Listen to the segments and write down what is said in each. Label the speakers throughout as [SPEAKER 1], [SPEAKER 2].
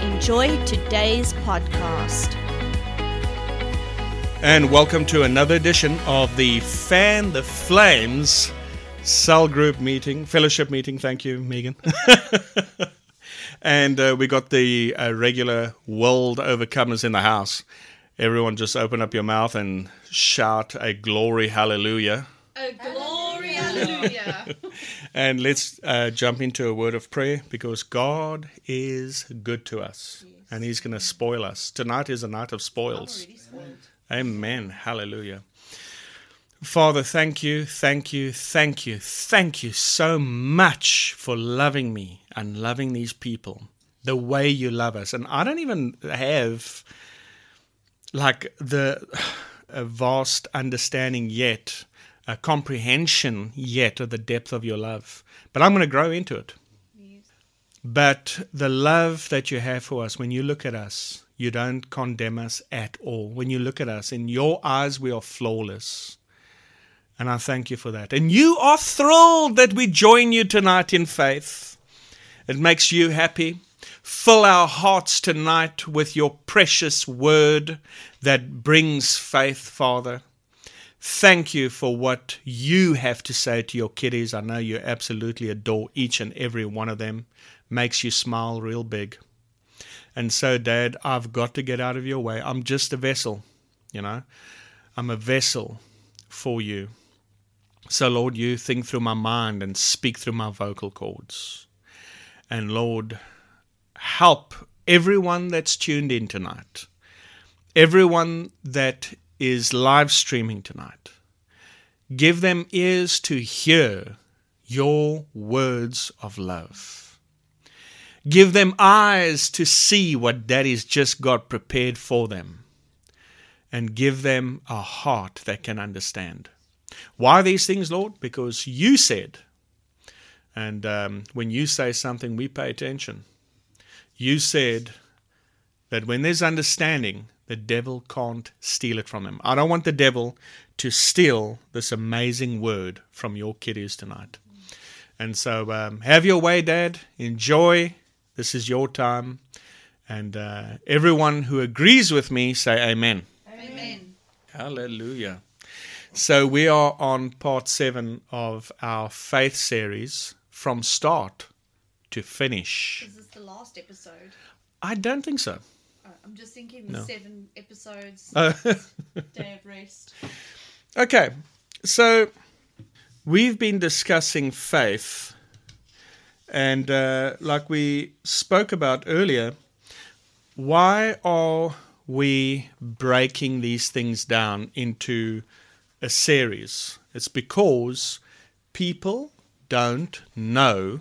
[SPEAKER 1] enjoy today's podcast.
[SPEAKER 2] And welcome to another edition of the Fan the Flames cell group meeting, fellowship meeting. Thank you, Megan. and uh, we got the uh, regular world overcomers in the house. Everyone just open up your mouth and shout a glory hallelujah.
[SPEAKER 3] A glory, hallelujah.
[SPEAKER 2] And let's uh, jump into a word of prayer because God is good to us and He's going to spoil us. Tonight is a night of spoils. Amen. Hallelujah. Father, thank you, thank you, thank you, thank you so much for loving me and loving these people the way you love us. And I don't even have like the a vast understanding yet, a comprehension yet of the depth of your love. But I'm going to grow into it. But the love that you have for us, when you look at us, you don't condemn us at all. When you look at us, in your eyes, we are flawless. And I thank you for that. And you are thrilled that we join you tonight in faith. It makes you happy. Fill our hearts tonight with your precious word that brings faith, Father. Thank you for what you have to say to your kiddies. I know you absolutely adore each and every one of them. Makes you smile real big. And so, Dad, I've got to get out of your way. I'm just a vessel, you know. I'm a vessel for you. So, Lord, you think through my mind and speak through my vocal cords. And, Lord, help everyone that's tuned in tonight, everyone that is live streaming tonight. Give them ears to hear your words of love. Give them eyes to see what Daddy's just got prepared for them. And give them a heart that can understand. Why these things, Lord? Because you said, and um, when you say something, we pay attention. You said that when there's understanding, the devil can't steal it from him. I don't want the devil to steal this amazing word from your kiddies tonight. And so, um, have your way, Dad. Enjoy. This is your time. And uh, everyone who agrees with me, say amen.
[SPEAKER 3] Amen.
[SPEAKER 2] Hallelujah. So, we are on part seven of our faith series from start to finish.
[SPEAKER 3] Is this the last episode?
[SPEAKER 2] I don't think so.
[SPEAKER 3] I'm just thinking the
[SPEAKER 2] No.
[SPEAKER 3] seven episodes,
[SPEAKER 2] Uh,
[SPEAKER 3] day of rest.
[SPEAKER 2] okay, so we've been discussing faith, and uh, like we spoke about earlier, why are we breaking these things down into a series? It's because people don't know.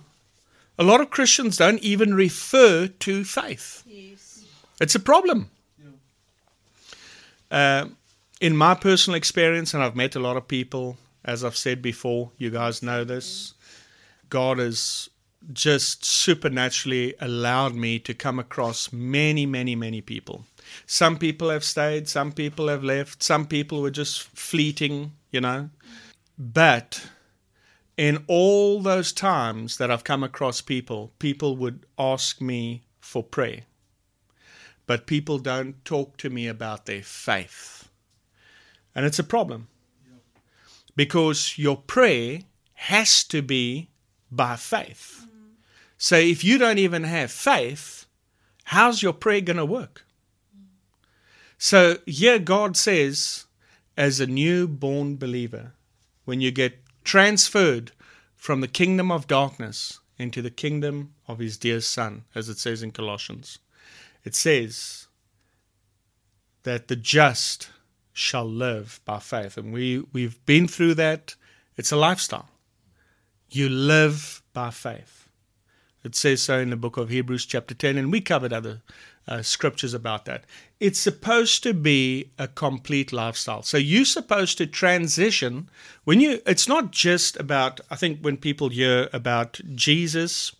[SPEAKER 2] A lot of Christians don't even refer to faith.
[SPEAKER 3] Yes.
[SPEAKER 2] It's a problem. Uh, in my personal experience, and I've met a lot of people, as I've said before, you guys know this. God has just supernaturally allowed me to come across many, many, many people. Some people have stayed, some people have left, some people were just fleeting, you know. But in all those times that I've come across people, people would ask me for prayer but people don't talk to me about their faith. And it's a problem. Because your prayer has to be by faith. So if you don't even have faith, how's your prayer going to work? So here God says, as a newborn believer, when you get transferred from the kingdom of darkness into the kingdom of his dear Son, as it says in Colossians, it says that the just shall live by faith. And we, we've been through that. It's a lifestyle. You live by faith. It says so in the book of Hebrews, chapter 10, and we covered other uh, scriptures about that. It's supposed to be a complete lifestyle. So you're supposed to transition when you, it's not just about, I think when people hear about Jesus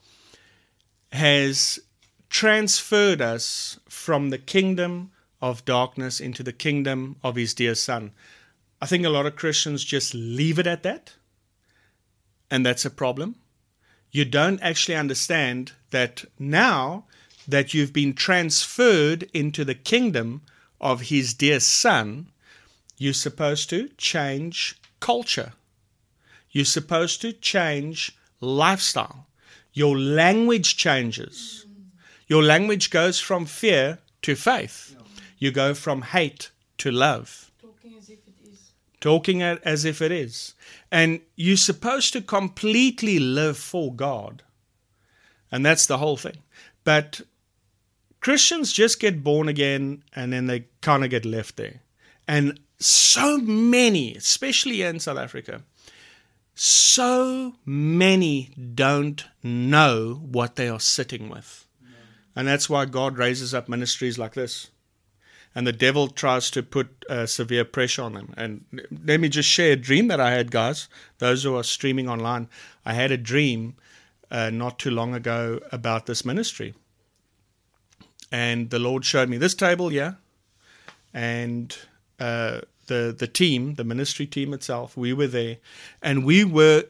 [SPEAKER 2] has transferred us from the kingdom of darkness into the kingdom of his dear son. I think a lot of Christians just leave it at that, and that's a problem. You don't actually understand that now that you've been transferred into the kingdom of his dear son, you're supposed to change culture. You're supposed to change lifestyle. Your language changes. Your language goes from fear to faith. You go from hate to love.
[SPEAKER 4] Talking as if it is.
[SPEAKER 2] Talking as if it is. And you're supposed to completely live for God. And that's the whole thing. But Christians just get born again and then they kind of get left there. And so many, especially in South Africa, so many don't know what they are sitting with. And that's why God raises up ministries like this. And the devil tries to put uh, severe pressure on them. And let me just share a dream that I had, guys. Those who are streaming online, I had a dream uh, not too long ago about this ministry. And the Lord showed me this table, yeah, and uh, the the team, the ministry team itself. We were there, and we were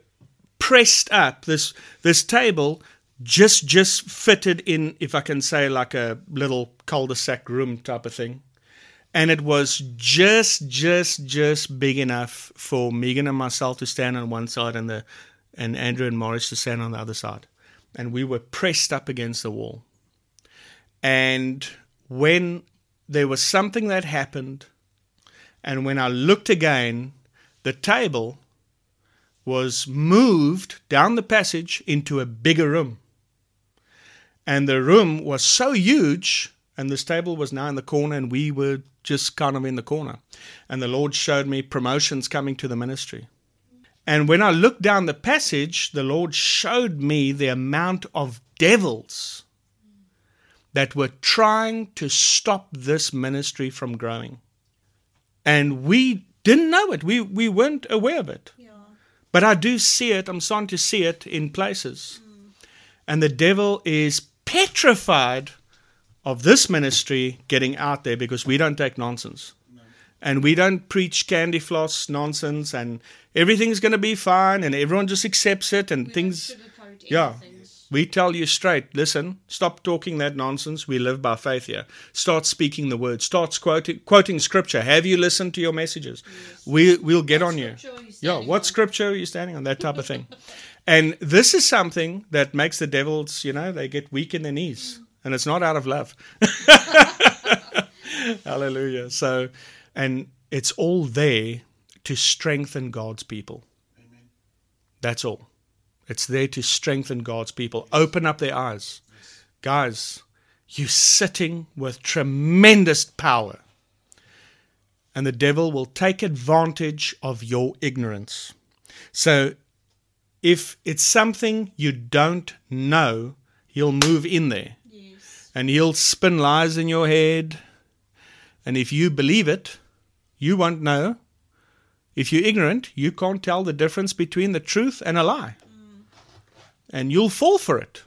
[SPEAKER 2] pressed up. This this table just just fitted in, if I can say, like a little cul-de-sac room type of thing. And it was just just just big enough for Megan and myself to stand on one side and the and Andrew and Morris to stand on the other side. And we were pressed up against the wall. And when there was something that happened, and when I looked again, the table was moved down the passage into a bigger room. And the room was so huge, and this table was now in the corner, and we were just kind of in the corner. And the Lord showed me promotions coming to the ministry. And when I looked down the passage, the Lord showed me the amount of devils that were trying to stop this ministry from growing. And we didn't know it. We, we weren't aware of it.
[SPEAKER 3] Yeah.
[SPEAKER 2] But I do see it. I'm starting to see it in places. Mm. And the devil is petrified of this ministry getting out there because we don't take nonsense. And we don't preach candy floss nonsense and everything's going to be fine and everyone just accepts it and things. Yeah. We tell you straight, listen, stop talking that nonsense. We live by faith here. Start speaking the word. Start quoting, quoting scripture. Have you listened to your messages? We, we'll get on you. Yeah, what scripture are you standing on? That type of thing. and this is something that makes the devils, you know, they get weak in their knees. Mm. And it's not out of love. Hallelujah. So, and it's all there to strengthen God's people. That's all. It's there to strengthen God's people, open up their eyes. Guys, you're sitting with tremendous power. And the devil will take advantage of your ignorance. So, if it's something you don't know, he'll move in there
[SPEAKER 3] Yes.
[SPEAKER 2] and he'll spin lies in your head. And if you believe it, you won't know. If you're ignorant, you can't tell the difference between the truth and a lie. Mm. And you'll fall for it.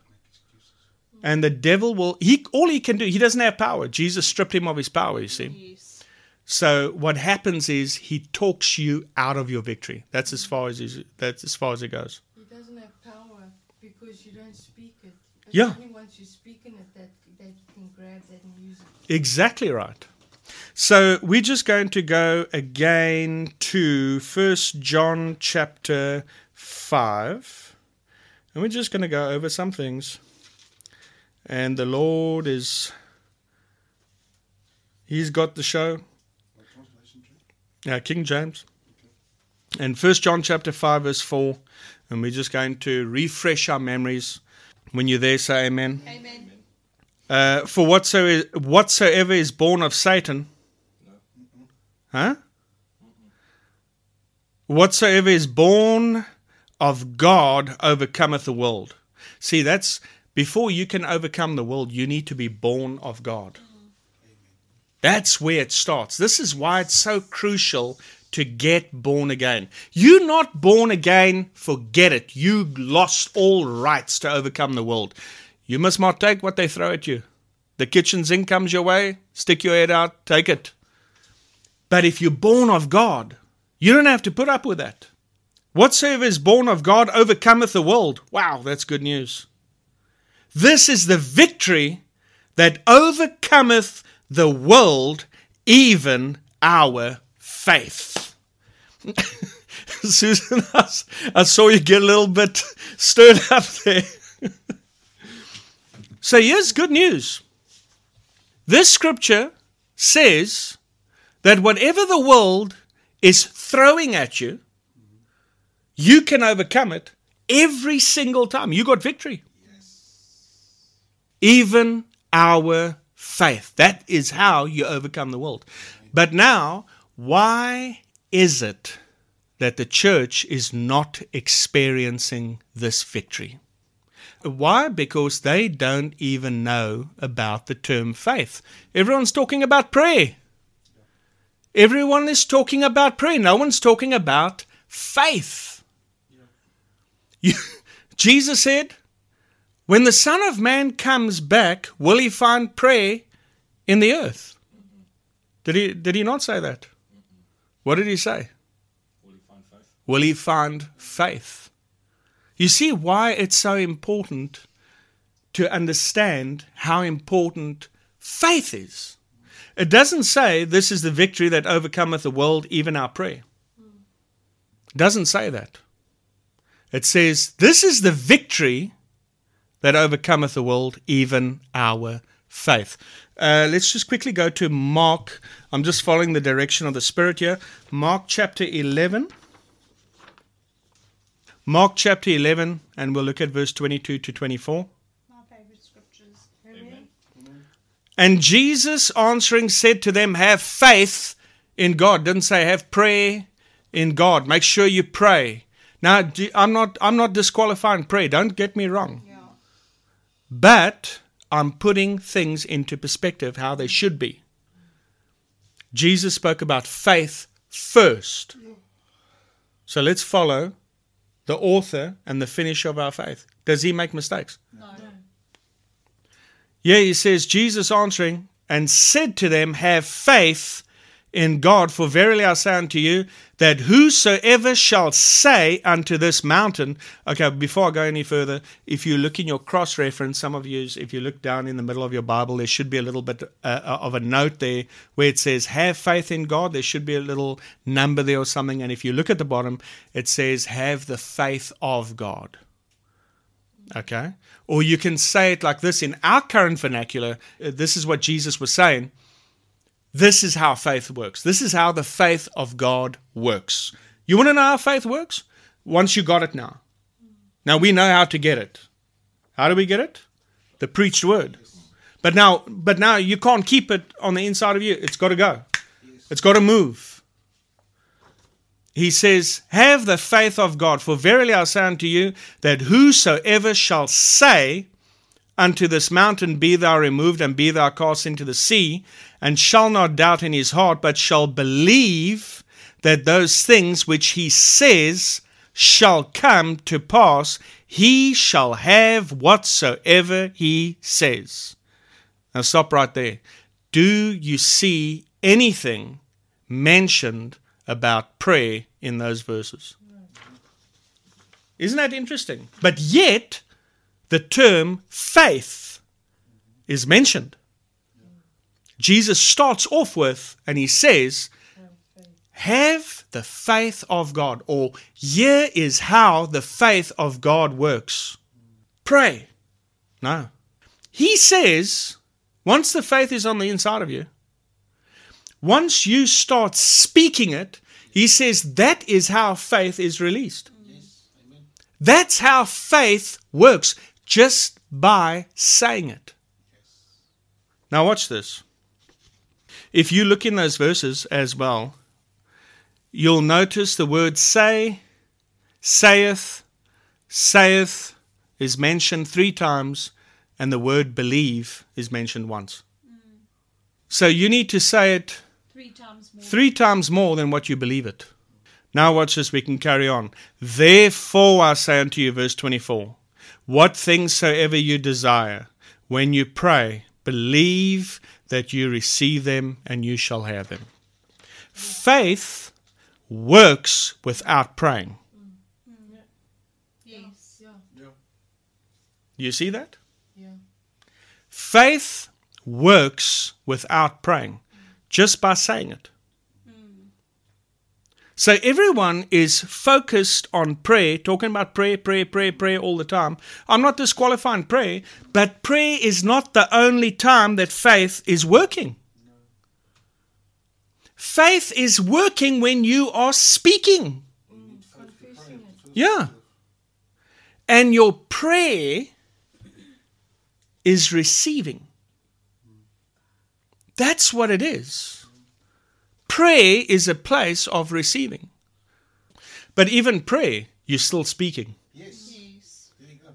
[SPEAKER 2] And the devil will he all he can do, he doesn't have power. Jesus stripped him of his power, you see.
[SPEAKER 3] Yes.
[SPEAKER 2] So what happens is he talks you out of your victory. That's as far as he's, that's as far as it goes.
[SPEAKER 4] It doesn't have power because you don't speak it. But
[SPEAKER 2] Yeah.
[SPEAKER 4] only once you speak in it that, that you can grab that and use it.
[SPEAKER 2] Exactly right. So we're just going to go again to First John chapter five, and we're just going to go over some things. And the Lord is, He's got the show. Uh, King James. And First John chapter five verse four, and we're just going to refresh our memories. When you're there, say Amen.
[SPEAKER 3] Amen.
[SPEAKER 2] Uh, for whatsoever, whatsoever is born of Satan, huh? Whatsoever is born of God overcometh the world. See, that's before you can overcome the world, you need to be born of God. That's where it starts. This is why it's so crucial to get born again. You're not born again, forget it. You lost all rights to overcome the world. You must not take what they throw at you. The kitchen sink comes your way, stick your head out, take it. But if you're born of God, you don't have to put up with that. Whatsoever is born of God overcometh the world. Wow, that's good news. This is the victory that overcometh the world, even our faith. Susan, I saw you get a little bit stirred up there. so here's good news. This scripture says that whatever the world is throwing at you, you can overcome it every single time. You got victory. Yes. Even our faith. That is how you overcome the world. But now, why is it that the church is not experiencing this victory? Why? Because they don't even know about the term faith. Everyone's talking about prayer. Everyone is talking about prayer. No one's talking about faith. You, Jesus said, When the Son of Man comes back, will he find prayer in the earth? Did he, did he not say that? What did he say?
[SPEAKER 5] Will he find faith?
[SPEAKER 2] Will he find faith? You see why it's so important to understand how important faith is. It doesn't say this is the victory that overcometh the world, even our prayer. It doesn't say that. It says this is the victory that overcometh the world, even our faith. Uh, let's just quickly go to Mark. I'm just following the direction of the Spirit here. Mark chapter 11. Mark chapter 11, and we'll look at verse 22 to 24.
[SPEAKER 3] My favorite scriptures.
[SPEAKER 4] Amen.
[SPEAKER 2] And Jesus answering said to them, Have faith in God. Didn't say have prayer in God. Make sure you pray. Now, I'm not, I'm not disqualifying prayer. Don't get me wrong. But I'm putting things into perspective how they should be. Jesus spoke about faith first. So let's follow the author and the finisher of our faith. Does he make mistakes?
[SPEAKER 3] No.
[SPEAKER 2] Yeah, he says, Jesus answering and said to them, Have faith in God, for verily I say unto you, that whosoever shall say unto this mountain, okay, before I go any further, if you look in your cross reference, some of you, if you look down in the middle of your Bible, there should be a little bit uh, of a note there where it says, Have faith in God. There should be a little number there or something. And if you look at the bottom, it says, Have the faith of God. Okay? Or you can say it like this in our current vernacular. uh, This is what Jesus was saying. This is how faith works. This is how the faith of God works. You want to know how faith works? Once you got it now. Now we know how to get it. How do we get it? The preached word. But now but now you can't keep it on the inside of you. It's got to go. It's got to move. He says, Have the faith of God, for verily I say unto you, that whosoever shall say unto this mountain, Be thou removed, and be thou cast into the sea, and shall not doubt in his heart, but shall believe that those things which he says shall come to pass, he shall have whatsoever he says. Now stop right there. Do you see anything mentioned about prayer in those verses? Isn't that interesting? But yet, the term faith is mentioned. Jesus starts off with, and he says, Have the faith of God, or here is how the faith of God works. Pray. No. He says, once the faith is on the inside of you, once you start speaking it, he says that is how faith is released. That's how faith works, just by saying it. Now, watch this. If you look in those verses as well, you'll notice the word say, saith, saith is mentioned three times and the word believe is mentioned once. Mm. So you need to say it
[SPEAKER 1] Three times more.
[SPEAKER 2] three times more than what you believe it. Now, watch this, we can carry on. Therefore, I say unto you, verse 24, what things soever you desire, when you pray, believe that you receive them and you shall have them. Faith works without praying.
[SPEAKER 1] Yes.
[SPEAKER 4] Yeah.
[SPEAKER 2] You see that?
[SPEAKER 4] Yeah.
[SPEAKER 2] Faith works without praying, just by saying it. So everyone is focused on prayer, talking about prayer, prayer, prayer, prayer all the time. I'm not disqualifying prayer, but prayer is not the only time that faith is working. Faith is working when you are speaking. Yeah. And your prayer is receiving. That's what it is. Prayer is a place of receiving. But even prayer, you're still speaking.
[SPEAKER 6] Yes.
[SPEAKER 1] Yes.
[SPEAKER 6] There you go.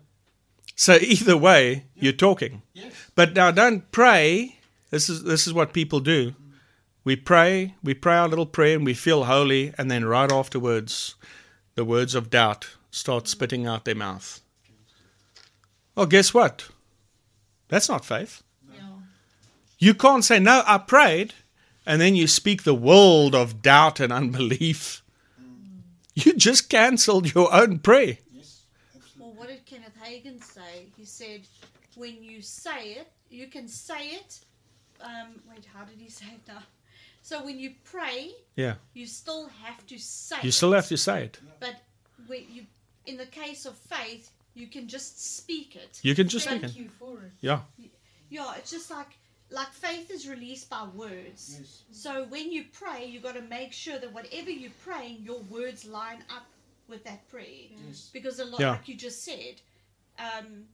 [SPEAKER 2] So either way, you're talking.
[SPEAKER 6] Yes.
[SPEAKER 2] But now don't pray. This is this is what people do. We pray, we pray our little prayer and we feel holy, and then right afterwards the words of doubt start spitting out their mouth. Well, guess what? That's not faith.
[SPEAKER 1] Yeah.
[SPEAKER 2] You can't say, No, I prayed, and then you speak the world of doubt and unbelief. You just cancelled your own prayer.
[SPEAKER 6] Yes.
[SPEAKER 1] Well, what did Kenneth Hagin say? He said, when you say it, you can say it. Um, wait, how did he say it now? So when you pray,
[SPEAKER 2] Yeah.
[SPEAKER 1] you still have to say
[SPEAKER 2] You
[SPEAKER 1] it.
[SPEAKER 2] still have to say it.
[SPEAKER 1] But when you, in the case of faith, you can just speak it.
[SPEAKER 2] You can just
[SPEAKER 1] Thank
[SPEAKER 2] speak it.
[SPEAKER 4] Thank you for it.
[SPEAKER 2] Yeah.
[SPEAKER 1] Yeah, it's just like like faith is released by words.
[SPEAKER 6] Yes.
[SPEAKER 1] So when you pray, you've got to make sure that whatever you're praying, your words line up with that prayer.
[SPEAKER 6] Yes.
[SPEAKER 1] Because a lot,
[SPEAKER 2] Yeah.
[SPEAKER 1] like you just said, um,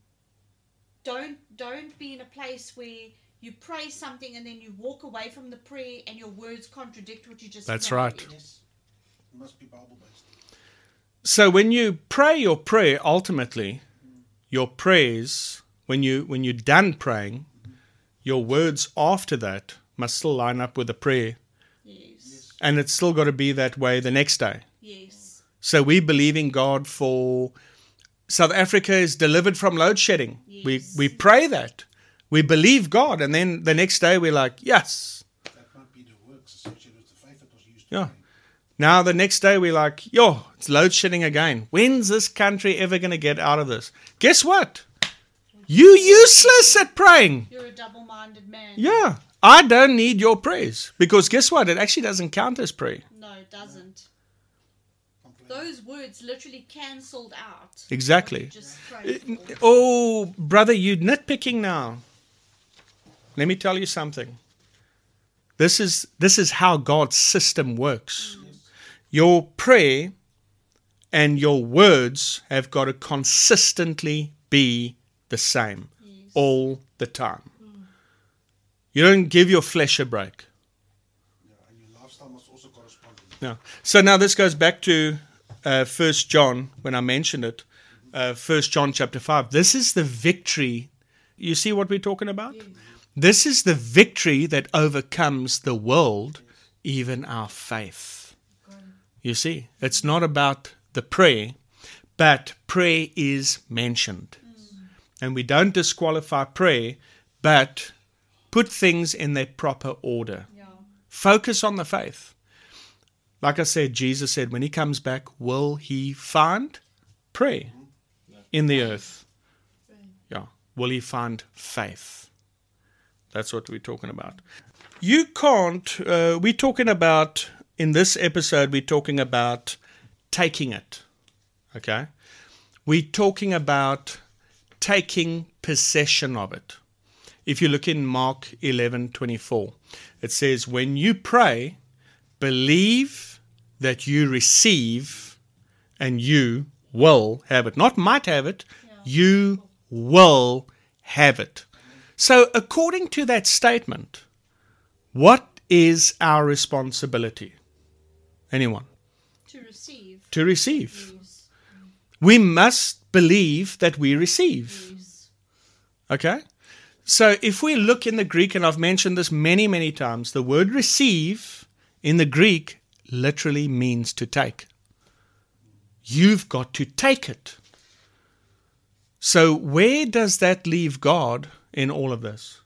[SPEAKER 1] don't don't be in a place where you pray something and then you walk away from the prayer and your words contradict what you just. Said.
[SPEAKER 2] That's
[SPEAKER 1] prayed.
[SPEAKER 2] right.
[SPEAKER 6] Yes. It must be Bible based.
[SPEAKER 2] So when you pray your prayer, ultimately, your prayers, when you when you're done praying, your words after that must still line up with the prayer,
[SPEAKER 1] Yes.
[SPEAKER 2] and it's still got to be that way the next day.
[SPEAKER 1] Yes.
[SPEAKER 2] So we believe in God for South Africa is delivered from load shedding. We
[SPEAKER 1] Yes.
[SPEAKER 2] we we pray that. We believe God, and then the next day we're like, yes.
[SPEAKER 6] That might be the works associated with the faith that was used.
[SPEAKER 2] Yeah. Now the next day we're like, yo, it's load shedding again. When's this country ever going to get out of this? Guess what? You useless at praying.
[SPEAKER 1] You're a double-minded man.
[SPEAKER 2] Yeah. I don't need your prayers because guess what? It actually doesn't count as prayer.
[SPEAKER 1] No, it doesn't. Those words literally cancelled out.
[SPEAKER 2] Exactly. Oh, brother, you nitpicking now. Let me tell you something. This is this is how God's system works. Mm. Your prayer and your words have got to consistently be the same all the time. You don't give your flesh a break.
[SPEAKER 6] Yeah, and your lifestyle must also correspond. with it.
[SPEAKER 2] No. So now this goes back to uh, First John when I mentioned it. Uh, First John chapter five. This is the victory. You see what we're talking about? This is the victory that overcomes the world, even our faith. You see, it's not about the prayer, but prayer is mentioned, and we don't disqualify prayer, but put things in their proper order.
[SPEAKER 1] Yeah.
[SPEAKER 2] Focus on the faith. Like I said, Jesus said, when he comes back, will he find prayer in the earth? Yeah. Will he find faith? That's what we're talking about. You can't, uh, we're talking about, in this episode, we're talking about taking it. Okay? We're talking about taking possession of it. If you look in Mark 11:24, it says, "When you pray, believe that you receive, and you will have it. Not might have it, you will have it." So, according to that statement, what is our responsibility? Anyone?
[SPEAKER 1] To receive.
[SPEAKER 2] To receive.
[SPEAKER 1] Yes.
[SPEAKER 2] We must believe that we receive. Okay? So if we look in the Greek, and I've mentioned this many, many times, the word receive in the Greek literally means to take. You've got to take it. So where does that leave God in all of this?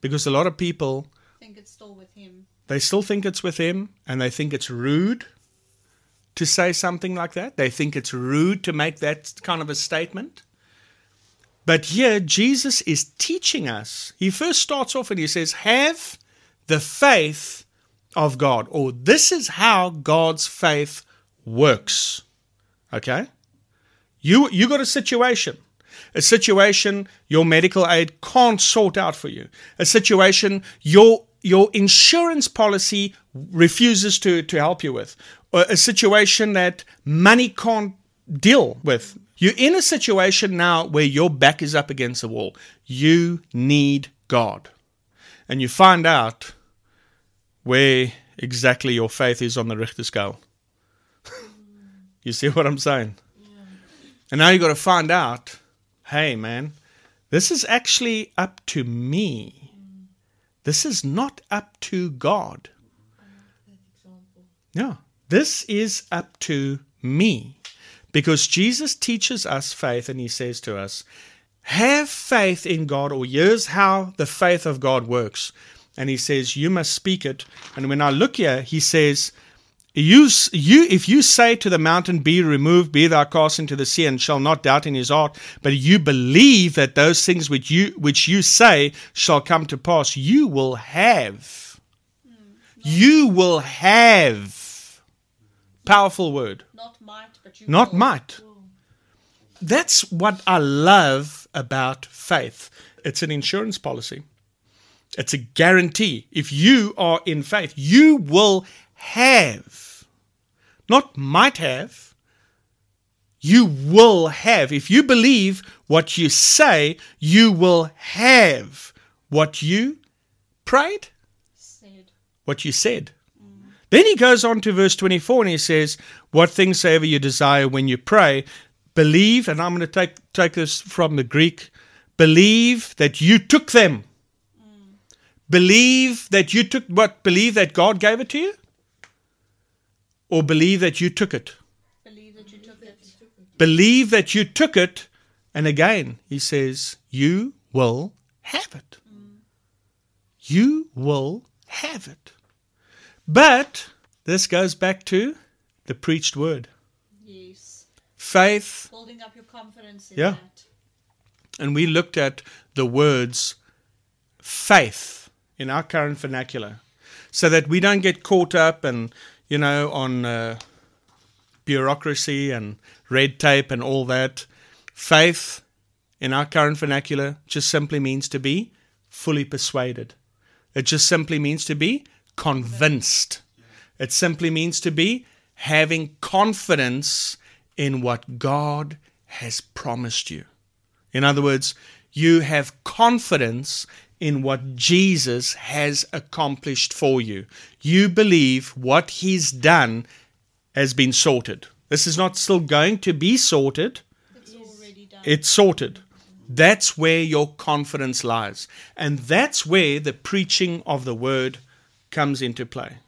[SPEAKER 2] Because a lot of people
[SPEAKER 3] think it's still with him.
[SPEAKER 2] they still think it's with him and they think it's rude to say something like that. They think it's rude to make that kind of a statement. But here, Jesus is teaching us. He first starts off and he says, Have the faith of God, or this is how God's faith works. Okay? You, you got a situation. A situation your medical aid can't sort out for you. A situation your your insurance policy refuses to, to help you with. A situation that money can't deal with. You're in a situation now where your back is up against the wall. You need God. And you find out where exactly your faith is on the Richter scale. you see what I'm saying? And now you've got to find out hey, man, this is actually up to me. This is not up to God. Yeah, this is up to me. Because Jesus teaches us faith and he says to us, have faith in God, or here's how the faith of God works. And he says, you must speak it. And when I look here, he says, you, you, if you say to the mountain, Be removed, be thou cast into the sea, and shall not doubt in his heart, but you believe that those things which you which you say shall come to pass, you will have. Mm. You will have. Powerful word.
[SPEAKER 3] Not might, but you
[SPEAKER 2] Not
[SPEAKER 3] will.
[SPEAKER 2] might. That's what I love about faith. It's an insurance policy. It's a guarantee. If you are in faith, you will have, not might have, you will have. If you believe what you say, you will have what you prayed,
[SPEAKER 3] Said.
[SPEAKER 2] what you said. Then he goes on to verse 24 and he says, What things soever you desire when you pray, believe, and I'm going to take, take this from the Greek, believe that you took them. Mm. Believe that you took what? Believe that God gave it to you? Or believe that you took it?
[SPEAKER 3] Believe that you took it.
[SPEAKER 2] Believe that you took it. And again, he says, You will have it. Mm. You will have it. But this goes back to the preached word.
[SPEAKER 3] Yes.
[SPEAKER 2] Faith
[SPEAKER 3] Building up your confidence in
[SPEAKER 2] Yeah.
[SPEAKER 3] that.
[SPEAKER 2] and we looked at the words faith in our current vernacular so that we don't get caught up and you know on uh, bureaucracy and red tape and all that faith in our current vernacular just simply means to be fully persuaded it just simply means to be convinced it simply means to be having confidence in what God has promised you in other words, you have confidence in what Jesus has accomplished for you. You believe what he's done has been sorted. This is not still going to be sorted,
[SPEAKER 3] It's already done.
[SPEAKER 2] it's sorted. That's where your confidence lies. And that's where the preaching of the word comes into play.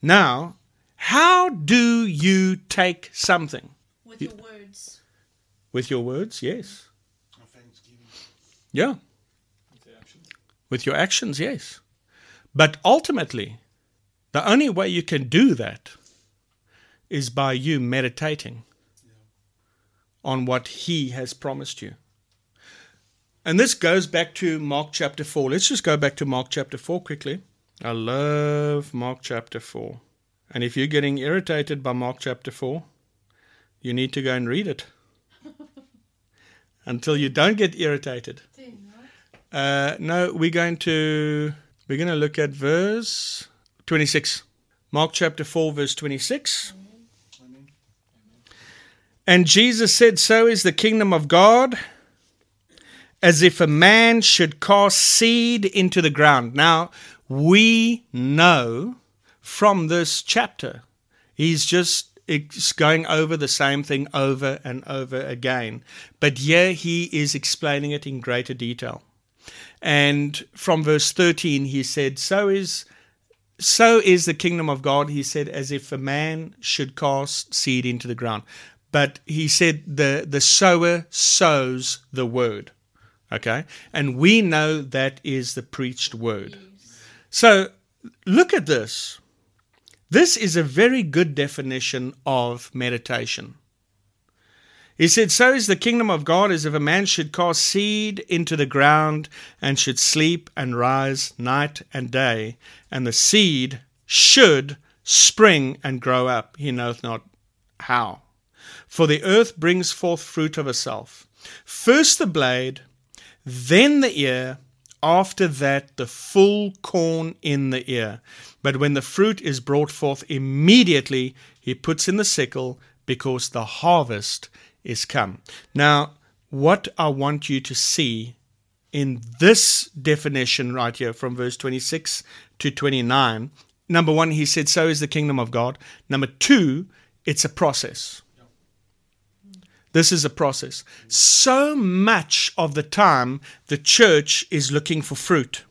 [SPEAKER 2] Now, how do you take something?
[SPEAKER 3] with your words.
[SPEAKER 2] With your words? Yes. Yeah. With your actions, yes. But ultimately, the only way you can do that is by you meditating on what He has promised you. And this goes back to Mark chapter 4. Let's just go back to Mark chapter 4 quickly. I love Mark chapter 4. And if you're getting irritated by Mark chapter 4, you need to go and read it until you don't get irritated. Uh, no, we're going to we're going to look at verse 26. Mark chapter 4 verse 26. And Jesus said, "So is the kingdom of God as if a man should cast seed into the ground." Now, we know from this chapter he's just it's going over the same thing over and over again. But here he is explaining it in greater detail. And from verse 13, he said, So is so is the kingdom of God, he said, as if a man should cast seed into the ground. But he said the, the sower sows the word. Okay? And we know that is the preached word. So look at this. This is a very good definition of meditation. He said, So is the kingdom of God as if a man should cast seed into the ground and should sleep and rise night and day, and the seed should spring and grow up. He knoweth not how. For the earth brings forth fruit of herself. First the blade, then the ear, after that the full corn in the ear. But when the fruit is brought forth, immediately he puts in the sickle, because the harvest is come. Now, what I want you to see in this definition right here from verse 26 to 29 number one, he said, So is the kingdom of God. Number two, it's a process. This is a process. So much of the time, the church is looking for fruit.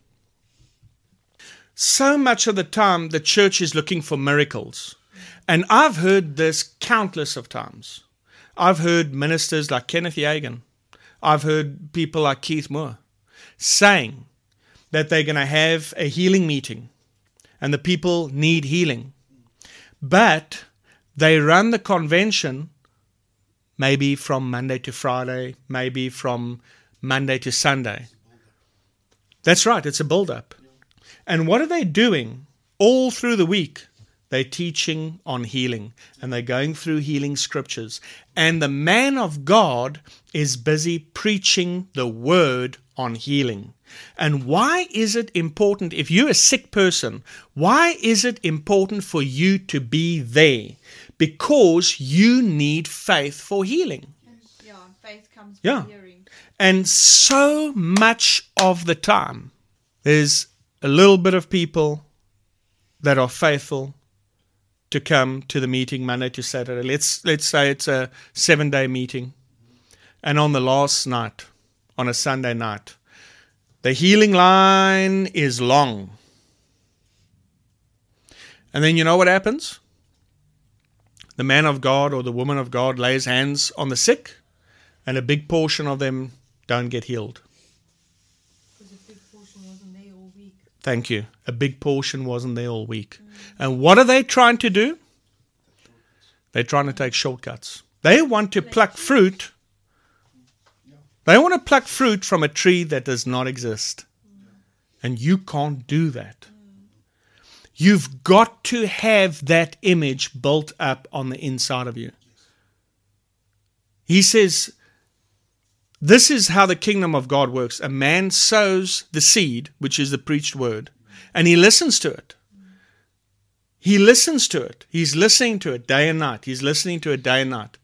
[SPEAKER 2] So much of the time, the church is looking for miracles. And I've heard this countless of times. I've heard ministers like Kenneth Hagin, I've heard people like Keith Moore saying that they're going to have a healing meeting and the people need healing. But they run the convention maybe from Monday to Friday, maybe from Monday to Sunday. That's right, it's a build up. And what are they doing all through the week? They're teaching on healing and they're going through healing scriptures. And the man of God is busy preaching the word on healing. And why is it important, if you're a sick person, why is it important for you to be there? Because you need faith for healing.
[SPEAKER 3] Yeah, faith comes
[SPEAKER 2] Yeah.
[SPEAKER 3] hearing.
[SPEAKER 2] And so much of the time, there's a little bit of people that are faithful to come to the meeting Monday to Saturday. Let's let's say it's a seven day meeting. And on the last night, on a Sunday night, the healing line is long. And then you know what happens? The man of God or the woman of God lays hands on the sick, and a big portion of them don't get healed.
[SPEAKER 4] Because a big portion wasn't there all week.
[SPEAKER 2] Thank you. A big portion wasn't there all week. And what are they trying to do? They're trying to take shortcuts. They want to pluck fruit. They want to pluck fruit from a tree that does not exist. And you can't do that. You've got to have that image built up on the inside of you. He says, This is how the kingdom of God works. A man sows the seed, which is the preached word, and he listens to it. He listens to it. He's listening to it day and night. He's listening to it day and night.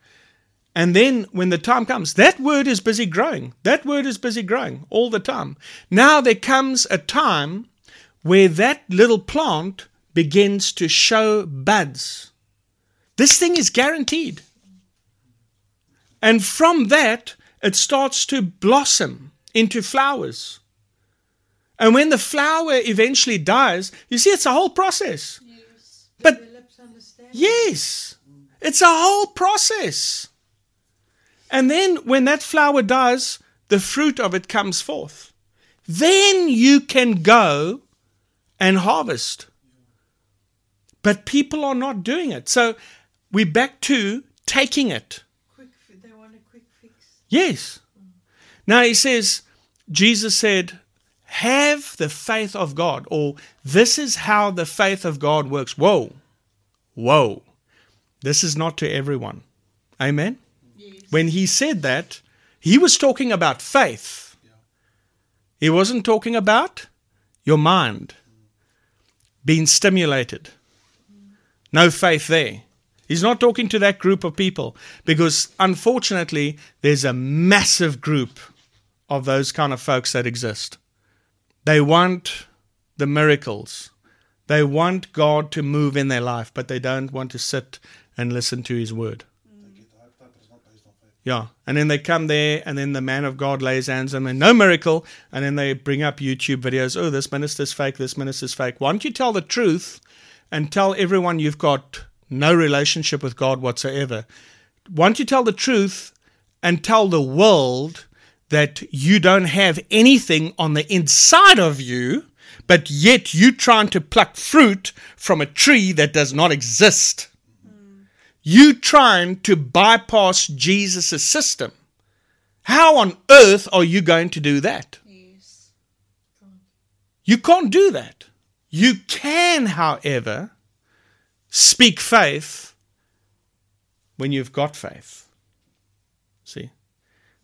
[SPEAKER 2] And then when the time comes, that word is busy growing. That word is busy growing all the time. Now there comes a time where that little plant begins to show buds. This thing is guaranteed. And from that, it starts to blossom into flowers. And when the flower eventually dies, you see, it's a whole process. But Yes, it's a whole process. And then when that flower dies, the fruit of it comes forth. Then you can go and harvest. But people are not doing it. So we're back to taking it.
[SPEAKER 4] Quick, they want a quick fix.
[SPEAKER 2] Yes. Now he says, Jesus said, have the faith of God, or this is how the faith of God works. Whoa, whoa. This is not to everyone. Amen? When he said that, he was talking about faith. He wasn't talking about your mind being stimulated. No faith there. He's not talking to that group of people because unfortunately, there's a massive group of those kind of folks that exist. They want the miracles. They want God to move in their life, but they don't want to sit and listen to his word.
[SPEAKER 6] They get hyped up, but it's not based on faith.
[SPEAKER 2] Yeah. And then they come there, and then the man of God lays hands on them, and no miracle. And then they bring up YouTube videos. Oh, this minister's fake. This minister's fake. Why don't you tell the truth and tell everyone you've got no relationship with God whatsoever? Why don't you tell the truth and tell the world that you don't have anything on the inside of you, but yet you're trying to pluck fruit from a tree that does not exist? You trying to bypass Jesus' system. How on earth are you going to do that?
[SPEAKER 3] Yes.
[SPEAKER 2] You can't do that. You can, however, speak faith when you've got faith. See?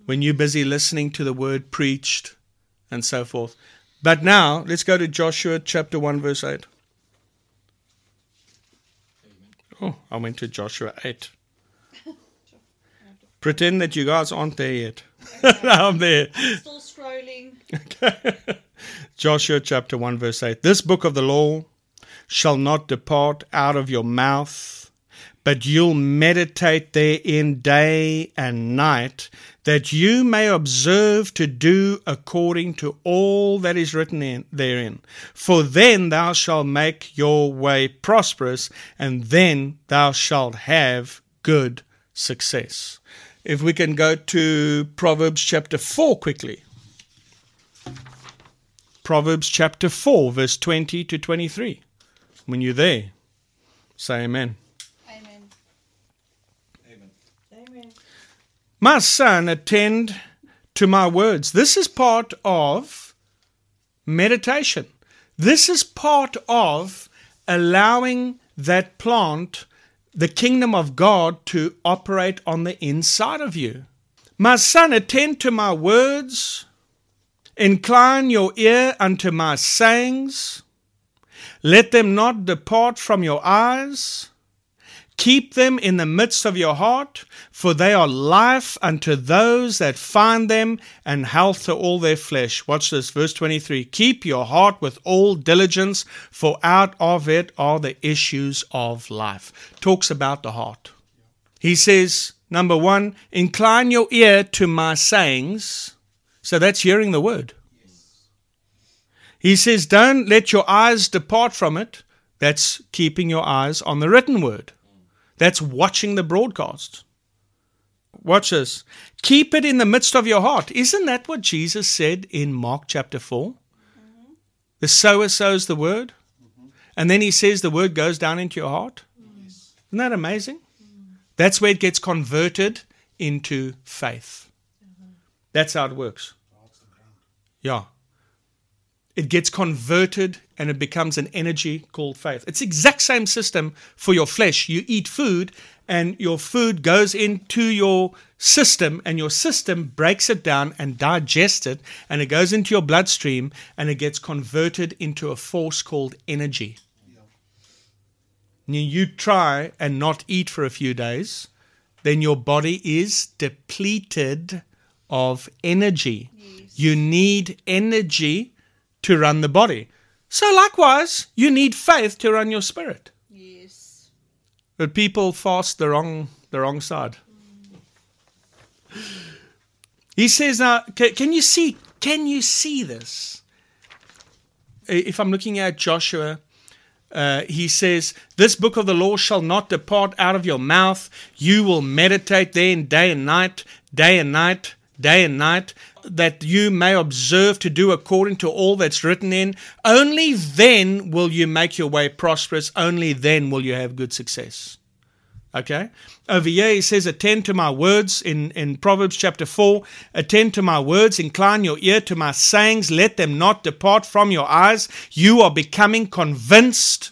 [SPEAKER 2] When you're busy listening to the word preached and so forth. But now, let's go to Joshua chapter 1, verse 8. Oh, I went to Joshua 8. Pretend that you guys aren't there yet. now I'm there.
[SPEAKER 3] Still scrolling.
[SPEAKER 2] Joshua chapter 1, verse 8. This book of the law shall not depart out of your mouth, but you'll meditate therein day and night, that you may observe to do according to all that is written in, therein. For then thou shalt make your way prosperous, and then thou shalt have good success. If we can go to Proverbs chapter 4 quickly. Proverbs chapter 4, verse 20 to 23. When you're there, say amen.
[SPEAKER 3] Amen.
[SPEAKER 5] Amen.
[SPEAKER 3] Amen.
[SPEAKER 2] My son, attend to my words. This is part of meditation. This is part of allowing that plant, the kingdom of God, to operate on the inside of you. My son, attend to my words. Incline your ear unto my sayings. Let them not depart from your eyes. Keep them in the midst of your heart, for they are life unto those that find them, and health to all their flesh. Watch this, verse 23. Keep your heart with all diligence, for out of it are the issues of life. Talks about the heart. He says, number one, incline your ear to my sayings. So that's hearing the word. He says, don't let your eyes depart from it. That's keeping your eyes on the written word. That's watching the broadcast. Watch this. Keep it in the midst of your heart. Isn't that what Jesus said in Mark chapter 4? The sower sows the word. And then he says the word goes down into your heart. Isn't that amazing? That's where it gets converted into faith. That's how it works. Yeah. It gets converted and it becomes an energy called faith. It's the exact same system for your flesh. You eat food and your food goes into your system and your system breaks it down and digests it and it goes into your bloodstream and it gets converted into a force called energy. Now, You try and not eat for a few days, then your body is depleted of energy. You need energy to run the body. So, likewise, you need faith to run your spirit.
[SPEAKER 3] Yes.
[SPEAKER 2] But people fast the wrong the wrong side. He says now, ca- can you see? Can you see this? If I'm looking at Joshua, uh, he says, "This book of the law shall not depart out of your mouth. You will meditate therein day and night, day and night, day and night, that you may observe to do according to all that's written in. Only then will you make your way prosperous. Only then will you have good success." Okay. Over here he says, Attend to my words in, in Proverbs chapter 4. Attend to my words, incline your ear to my sayings, let them not depart from your eyes. You are becoming convinced.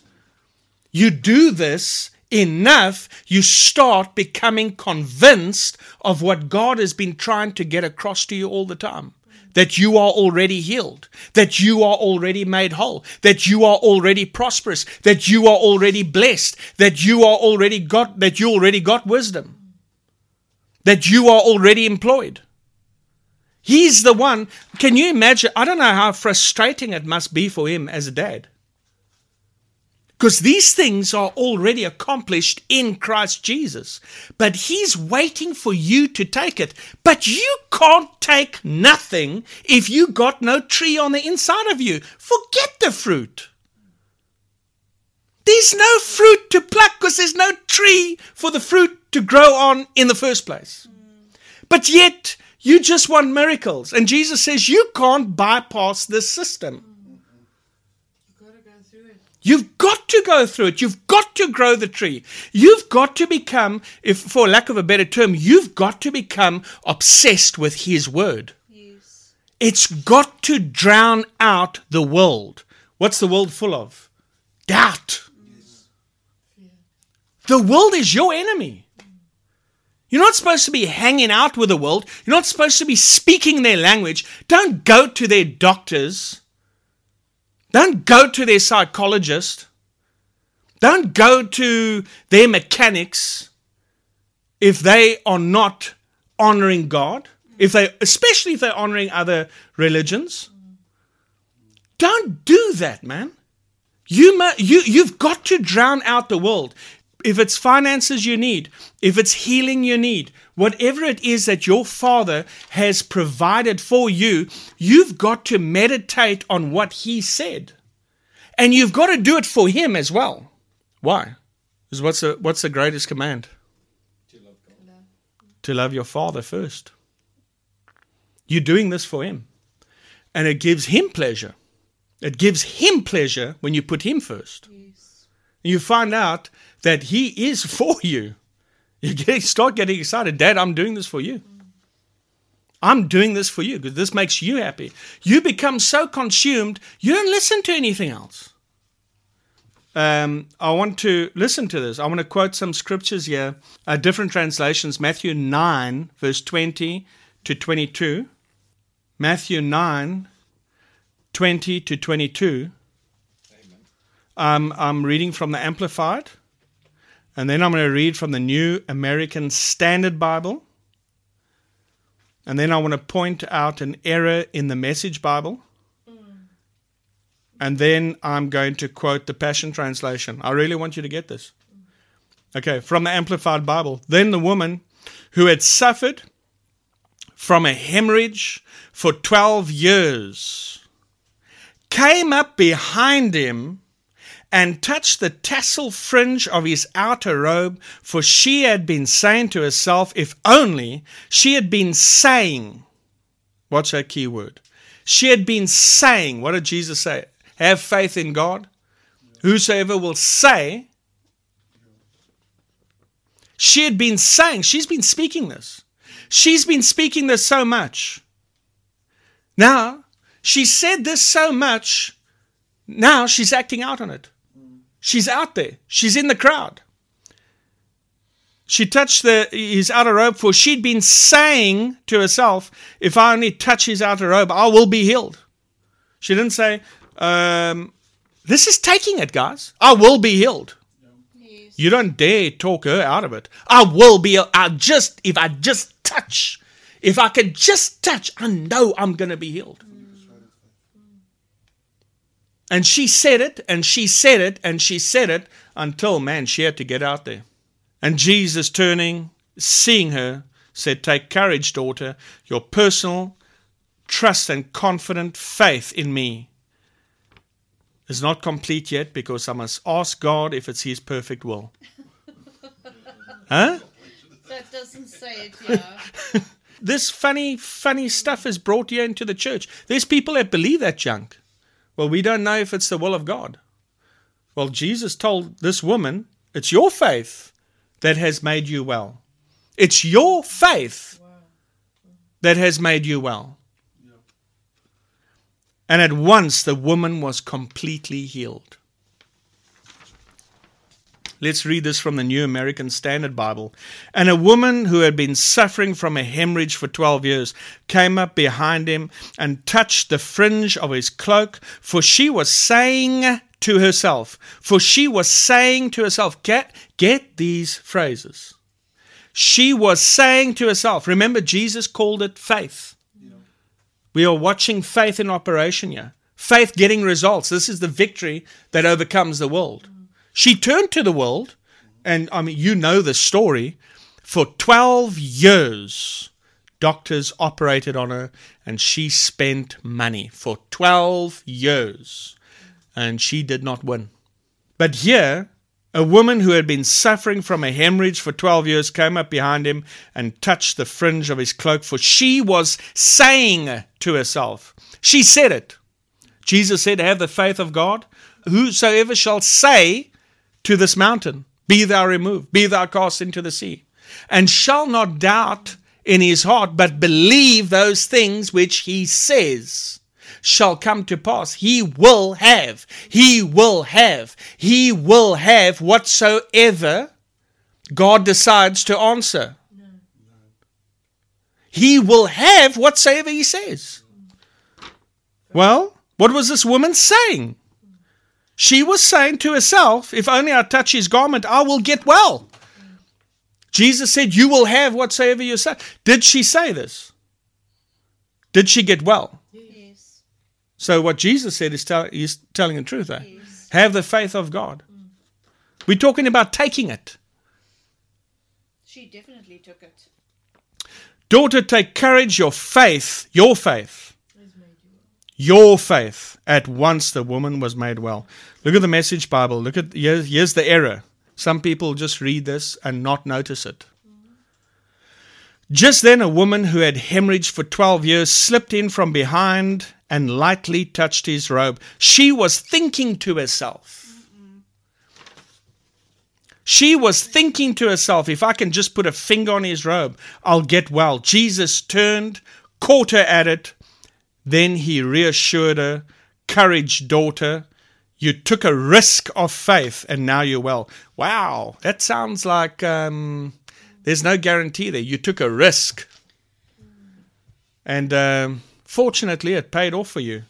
[SPEAKER 2] You do this enough, you start becoming convinced of what God has been trying to get across to you all the time. That you are already healed, that you are already made whole, that you are already prosperous, that you are already blessed, that you are already got that you already got wisdom, that you are already employed. He's the one. Can you imagine? I don't know how frustrating it must be for him as a dad Because these things are already accomplished in Christ Jesus. But He's waiting for you to take it. But you can't take nothing if you got no tree on the inside of you. Forget the fruit. There's no fruit to pluck because there's no tree for the fruit to grow on in the first place. But yet, you just want miracles. And Jesus says you can't bypass this system.
[SPEAKER 4] You gotta go through it.
[SPEAKER 2] You've got to go through it. You've got to grow the tree. You've got to become, if for lack of a better term, you've got to become obsessed with His Word.
[SPEAKER 3] Yes.
[SPEAKER 2] It's got to drown out the world. What's the world full of? Doubt. Yes. The world is your enemy. You're not supposed to be hanging out with the world. You're not supposed to be speaking their language. Don't go to their doctors. Don't go to their psychologist. Don't go to their mechanics if they are not honoring God, if they especially if they're honoring other religions. Don't do that, man. You, you, you've got to drown out the world. If it's finances you need, if it's healing you need, whatever it is that your Father has provided for you, you've got to meditate on what He said. And you've got to do it for Him as well. Why? Because what's the, what's the greatest command? To love God. To love your Father first. You're doing this for Him. And it gives Him pleasure. It gives Him pleasure when you put Him first. You find out that He is for you. You get, start getting excited. Dad, I'm doing this for you. I'm doing this for you because this makes you happy. You become so consumed, you don't listen to anything else. Um, I want to listen to this. I want to quote some scriptures here, uh, different translations. Matthew 9, verse 20 to 22. Matthew 9, 20 to 22. Um, I'm reading from the Amplified, and then I'm going to read from the New American Standard Bible. And then I want to point out an error in the Message Bible. And then I'm going to quote the Passion Translation. I really want you to get this. Okay, from the Amplified Bible. Then the woman who had suffered from a hemorrhage for 12 years came up behind him and touched the tassel fringe of his outer robe, for she had been saying to herself, if only she had been saying, what's her key word? She had been saying, what did Jesus say? Have faith in God. Whosoever will say, she had been saying, she's been speaking this. She's been speaking this so much. Now, she said this so much, now she's acting out on it. She's out there. She's in the crowd. She touched the, his outer robe, for she'd been saying to herself, If I only touch his outer robe, I will be healed. She didn't say, um, This is taking it, guys. I will be healed.
[SPEAKER 3] Yes.
[SPEAKER 2] You don't dare talk her out of it. I will be, I just, if I just touch, if I can just touch, I know I'm going to be healed. And she said it, and she said it, and she said it until, man, she had to get out there. And Jesus, turning, seeing her, said, Take courage, daughter. Your personal trust and confident faith in me is not complete yet because I must ask God if it's His perfect will. Huh?
[SPEAKER 3] That doesn't say it, yeah.
[SPEAKER 2] This funny, funny stuff is brought here into the church. There's people that believe that junk. Well, we don't know if it's the will of God. Well, Jesus told this woman, It's your faith that has made you well. It's your faith that has made you well. And at once the woman was completely healed. Let's read this from the New American Standard Bible. And a woman who had been suffering from a hemorrhage for 12 years came up behind him and touched the fringe of his cloak, for she was saying to herself, for she was saying to herself, get, get these phrases. She was saying to herself, remember, Jesus called it faith. We are watching faith in operation here. Faith getting results. This is the victory that overcomes the world. She turned to the world, and I mean, you know the story. For 12 years, doctors operated on her, and she spent money for 12 years, and she did not win. But here, a woman who had been suffering from a hemorrhage for 12 years came up behind him and touched the fringe of his cloak, for she was saying to herself, She said it. Jesus said, Have the faith of God. Whosoever shall say to this mountain, Be thou removed, be thou cast into the sea, and shall not doubt in his heart, but believe those things which he says shall come to pass. He will have, he will have, he will have whatsoever God decides to answer. He will have whatsoever he says. Well, what was this woman saying? She was saying to herself, If only I touch his garment, I will get well. Jesus said, You will have whatsoever you say. Did she say this? Did she get well?
[SPEAKER 3] Yes.
[SPEAKER 2] So what Jesus said is tell, he's telling the truth. Eh? Have the faith of God. We're talking about taking it.
[SPEAKER 3] She definitely took it.
[SPEAKER 2] Daughter, take courage. Your faith, your faith, your faith. At once the woman was made well. Look at the Message Bible. Look at here's, here's the error. Some people just read this and not notice it. Just then, a woman who had hemorrhaged for 12 years slipped in from behind and lightly touched his robe. She was thinking to herself. She was thinking to herself, if I can just put a finger on his robe, I'll get well. Jesus turned, caught her at it. Then he reassured her, Courage, daughter. You took a risk of faith and now you're well. Wow, that sounds like um, there's no guarantee there. You took a risk. And um, fortunately, it paid off for you.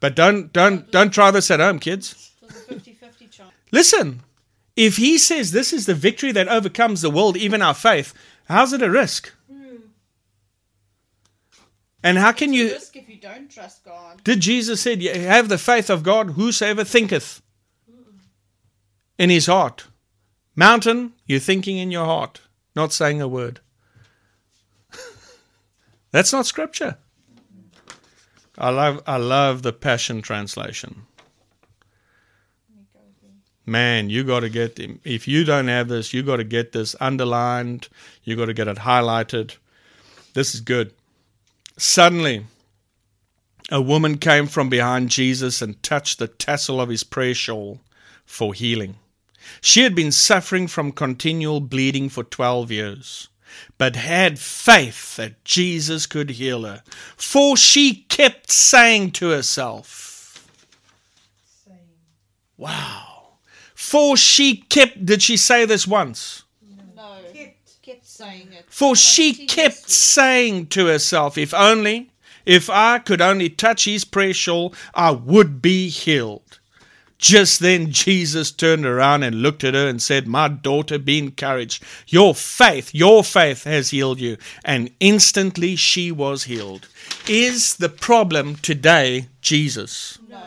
[SPEAKER 2] But don't, don't, don't try this at home, kids.
[SPEAKER 3] It was a 50 50 chance.
[SPEAKER 2] Listen, if he says this is the victory that overcomes the world, even our faith, how's it a risk? And how can you?
[SPEAKER 3] Risk if you don't trust God.
[SPEAKER 2] Did Jesus said, "Have the faith of God. Whosoever thinketh in his heart, mountain, you're thinking in your heart, not saying a word. That's not scripture. I love, I love the Passion Translation. Man, you got to get if you don't have this, you got to get this underlined. You got to get it highlighted. This is good. Suddenly, a woman came from behind Jesus and touched the tassel of his prayer shawl for healing. She had been suffering from continual bleeding for 12 years, but had faith that Jesus could heal her. For she kept saying to herself, Wow. For she kept, did she say this once?
[SPEAKER 3] No. Kept, saying it.
[SPEAKER 2] For she kept saying to herself, If only, if I could only touch his prayer shawl, I would be healed. Just then Jesus turned around and looked at her and said, My daughter, be encouraged. Your faith, your faith has healed you. And instantly she was healed. Is the problem today Jesus?
[SPEAKER 3] No.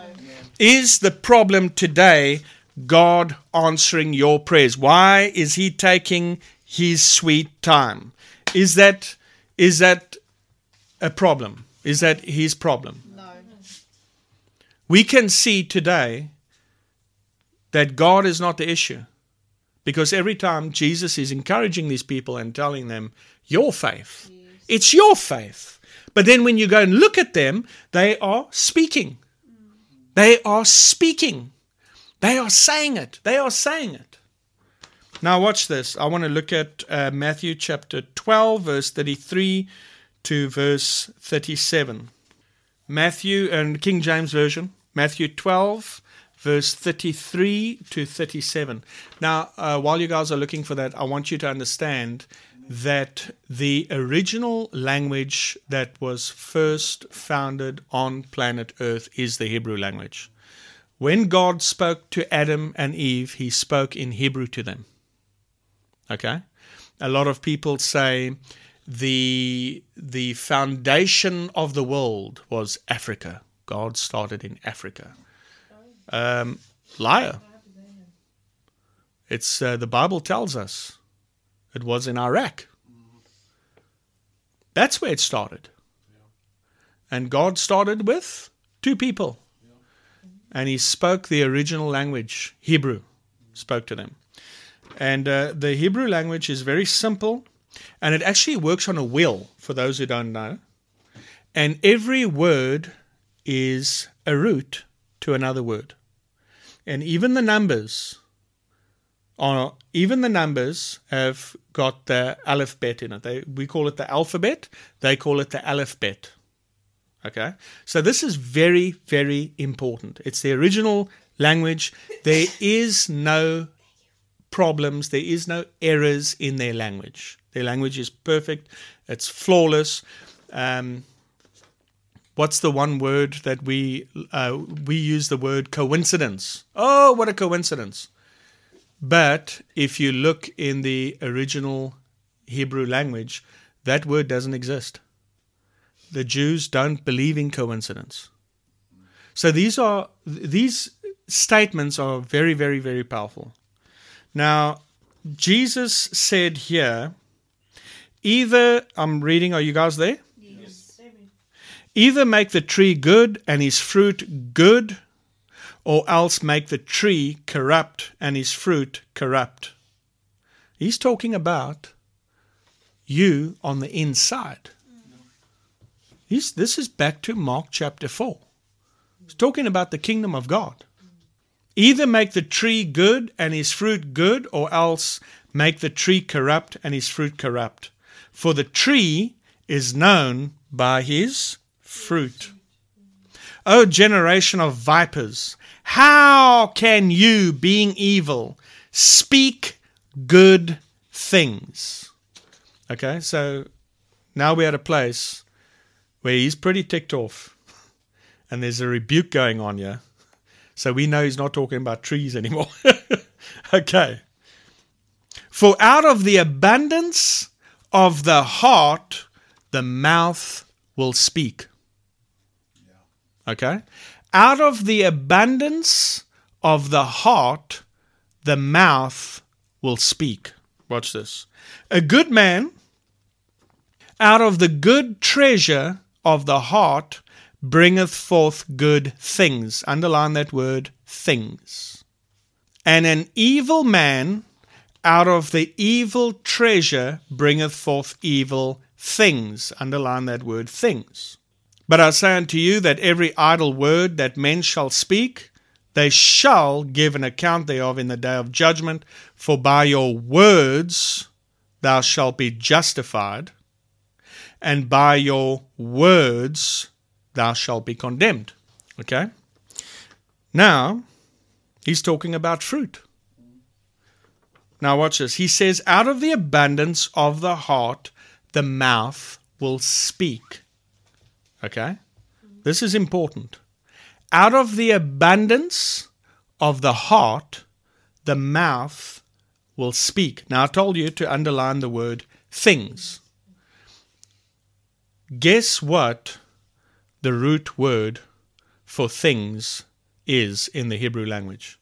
[SPEAKER 2] Is the problem today God answering your prayers? Why is he taking his sweet time? Is that is that a problem? Is that his problem?
[SPEAKER 3] No.
[SPEAKER 2] We can see today that God is not the issue. Because every time Jesus is encouraging these people and telling them, your faith, it's your faith. But then when you go and look at them, they are speaking. Mm. They are speaking. They are saying it. They are saying it. Now, watch this. I want to look at uh, Matthew chapter 12, verse 33 to verse 37. Matthew and King James Version, Matthew 12, verse 33 to 37. Now, uh, while you guys are looking for that, I want you to understand that the original language that was first founded on planet Earth is the Hebrew language. When God spoke to Adam and Eve, he spoke in Hebrew to them. Okay? A lot of people say the the foundation of the world was Africa. God started in Africa. Um, liar. It's uh, the Bible tells us it was in Iraq. That's where it started. And God started with two people. And he spoke the original language, Hebrew, spoke to them. And uh, the Hebrew language is very simple and it actually works on a wheel, for those who don't know. And every word is a root to another word. And even the numbers are even the numbers have got the alphabet in it. They, we call it the alphabet. They call it the alphabet. Okay, so this is very, very important. It's the original language. There is no problems. There is no errors in their language. Their language is perfect. It's flawless. Um, what's the one word that we uh, we use the word coincidence? Oh, what a coincidence! But if you look in the original Hebrew language, that word doesn't exist. The Jews don't believe in coincidence. So these are these statements are very, very, very powerful. Now, Jesus said here, either I'm reading, are you guys there?
[SPEAKER 3] Yes.
[SPEAKER 2] Either make the tree good and his fruit good, or else make the tree corrupt and his fruit corrupt. He's talking about you on the inside. He's, this is back to Mark chapter 4. He's talking about the kingdom of God. Either make the tree good and his fruit good, or else make the tree corrupt and his fruit corrupt. For the tree is known by his fruit. O generation of vipers, how can you, being evil, speak good things? Okay, so now we're at a place where he's pretty ticked off and there's a rebuke going on here. So we know he's not talking about trees anymore. okay. For out of the abundance of the heart, the mouth will speak. Okay? Out of the abundance of the heart, the mouth will speak. Watch this. A good man, out of the good treasure of the heart, bringeth forth good things. Underline that word, things. And an evil man, out of the evil treasure, bringeth forth evil things. Underline that word, things. But I say unto you that every idle word that men shall speak, they shall give an account thereof in the day of judgment. For by your words thou shalt be justified, and by your words thou shalt be condemned. Okay? Now, he's talking about fruit. Now, watch this. He says, Out of the abundance of the heart, the mouth will speak. Okay? This is important. Out of the abundance of the heart, the mouth will speak. Now, I told you to underline the word things. Guess what the root word for things is in the Hebrew language?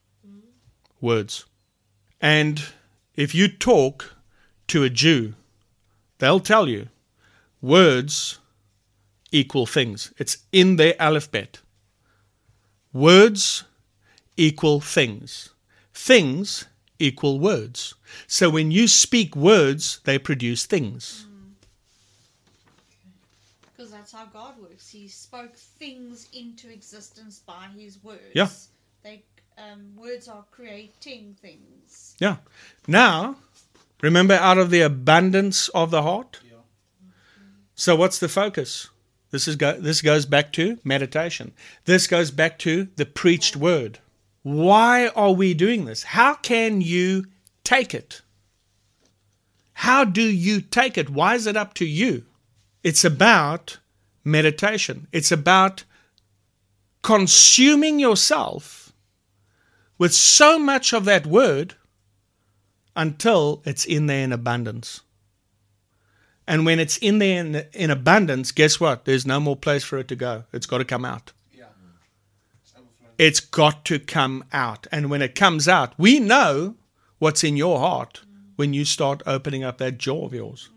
[SPEAKER 2] Words. And if you talk to a Jew, they'll tell you words equal things. It's in their alphabet. Words equal things. Things equal words. So when you speak words, they produce things.
[SPEAKER 3] Because that's how God works. He spoke things into existence by His words.
[SPEAKER 2] Yeah.
[SPEAKER 3] They um, words are creating things.
[SPEAKER 2] Yeah. Now, remember out of the abundance of the heart?
[SPEAKER 6] Yeah.
[SPEAKER 2] So what's the focus? This is go, this goes back to meditation. This goes back to the preached word. Why are we doing this? How can you take it? How do you take it? Why is it up to you? It's about meditation. It's about consuming yourself with so much of that word until it's in there in abundance. And when it's in there in, in abundance, guess what? There's no more place for it to go. It's got to come out.
[SPEAKER 6] Yeah. It's
[SPEAKER 2] got to come out. And when it comes out, we know what's in your heart when you start opening up that jaw of yours.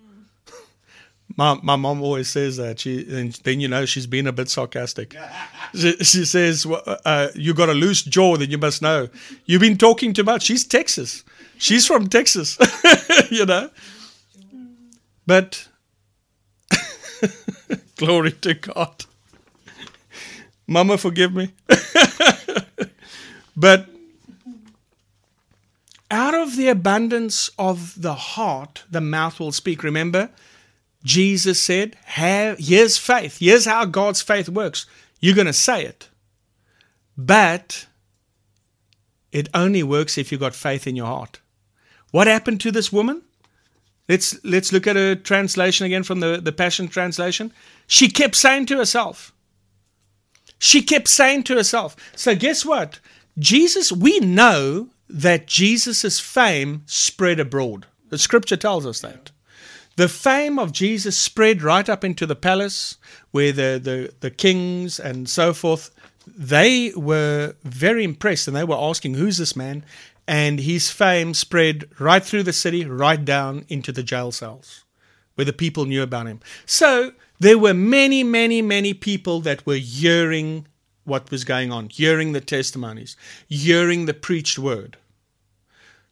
[SPEAKER 2] My, my mom always says that. She and then you know she's been a bit sarcastic. She, she says, well, uh, "You got a loose jaw, then you must know you've been talking too much." She's Texas. She's from Texas, you know. But glory to God. Mama, forgive me. but out of the abundance of the heart, the mouth will speak. Remember, Jesus said, Have, Here's faith. Here's how God's faith works. You're going to say it. But it only works if you've got faith in your heart. What happened to this woman? Let's, let's look at a translation again from the, the Passion Translation. She kept saying to herself, she kept saying to herself. So, guess what? Jesus, we know that Jesus' fame spread abroad. The scripture tells us that. The fame of Jesus spread right up into the palace where the, the, the kings and so forth, they were very impressed and they were asking, Who's this man? And his fame spread right through the city, right down into the jail cells where the people knew about him. So there were many, many, many people that were hearing what was going on, hearing the testimonies, hearing the preached word.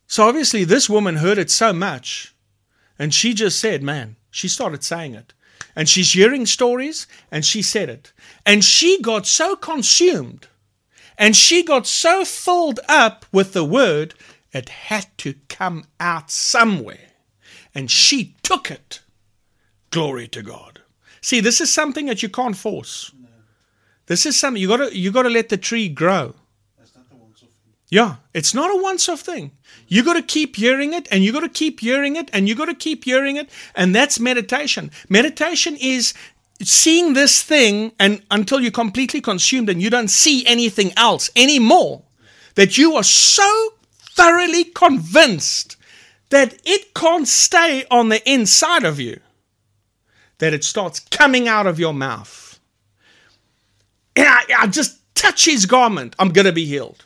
[SPEAKER 2] So obviously, this woman heard it so much, and she just said, Man, she started saying it. And she's hearing stories, and she said it. And she got so consumed, and she got so filled up with the word, it had to come out somewhere. And she took it. Glory to God. See, this is something that you can't force. This is something you gotta you gotta let the tree grow.
[SPEAKER 6] That's not the once off thing.
[SPEAKER 2] Yeah, it's not a once off thing. You got to keep hearing it and you got to keep hearing it and you got to keep hearing it. And that's meditation. Meditation is seeing this thing and until you're completely consumed and you don't see anything else anymore. That you are so thoroughly convinced that it can't stay on the inside of you, that it starts coming out of your mouth. And I, I just touch his garment, I'm going to be healed.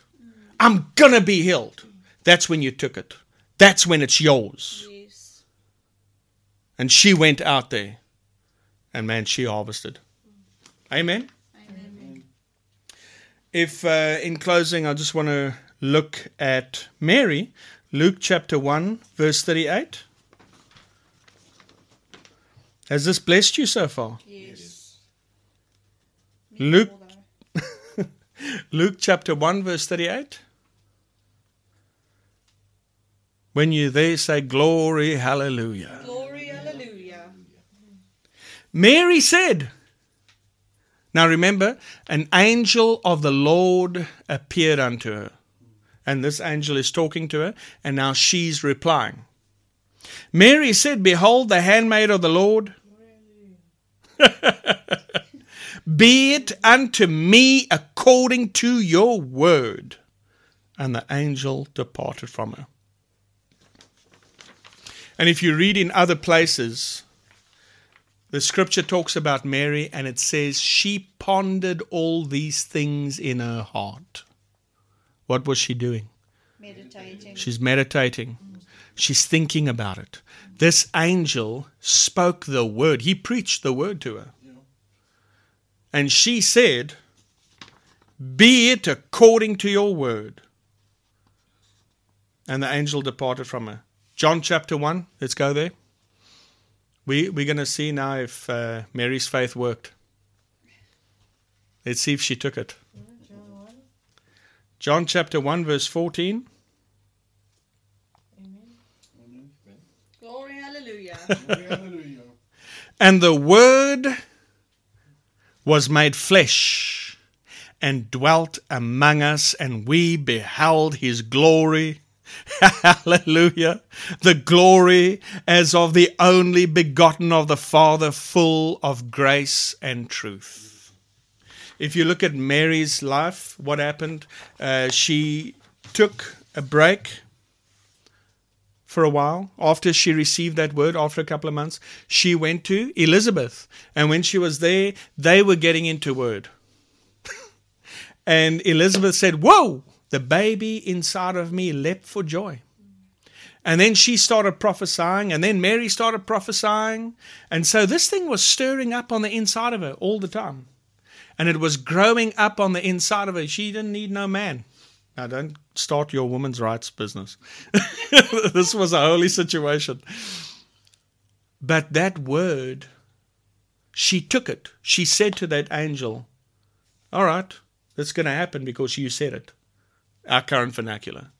[SPEAKER 2] I'm going to be healed. That's when you took it. That's when it's yours.
[SPEAKER 3] Yes.
[SPEAKER 2] And she went out there and man, she harvested. Amen.
[SPEAKER 3] Amen.
[SPEAKER 2] If uh, in closing, I just want to look at Mary, Luke chapter 1, verse 38. Has this blessed you so far?
[SPEAKER 3] Yes.
[SPEAKER 2] Luke- Luke chapter 1, verse 38. When you there, say, Glory, hallelujah.
[SPEAKER 3] Glory, hallelujah.
[SPEAKER 2] Mary said, Now remember, an angel of the Lord appeared unto her. And this angel is talking to her, and now she's replying. Mary said, Behold, the handmaid of the Lord. Be it unto me according to your word. And the angel departed from her. And if you read in other places, the scripture talks about Mary and it says she pondered all these things in her heart. What was she doing?
[SPEAKER 3] Meditating.
[SPEAKER 2] She's meditating. She's thinking about it. This angel spoke the word. He preached the word to her. And she said, Be it according to your word. And the angel departed from her. John chapter 1, let's go there. We, we're going to see now if uh, Mary's faith worked. Let's see if she took it.
[SPEAKER 4] John
[SPEAKER 2] chapter 1, verse 14.
[SPEAKER 4] Amen.
[SPEAKER 3] Glory, hallelujah.
[SPEAKER 6] Glory, hallelujah.
[SPEAKER 2] And the Word was made flesh and dwelt among us, and we beheld his glory. Hallelujah. The glory as of the only begotten of the Father, full of grace and truth. If you look at Mary's life, what happened? Uh, she took a break for a while. After she received that word, after a couple of months, she went to Elizabeth. And when she was there, they were getting into word. and Elizabeth said, Whoa, the baby inside of me leapt for joy. And then she started prophesying, and then Mary started prophesying. And so this thing was stirring up on the inside of her all the time. And it was growing up on the inside of her. She didn't need no man. Now, don't start your woman's rights business. this was a holy situation. But that word, she took it. She said to that angel, All right, that's going to happen because you said it. Our current vernacular.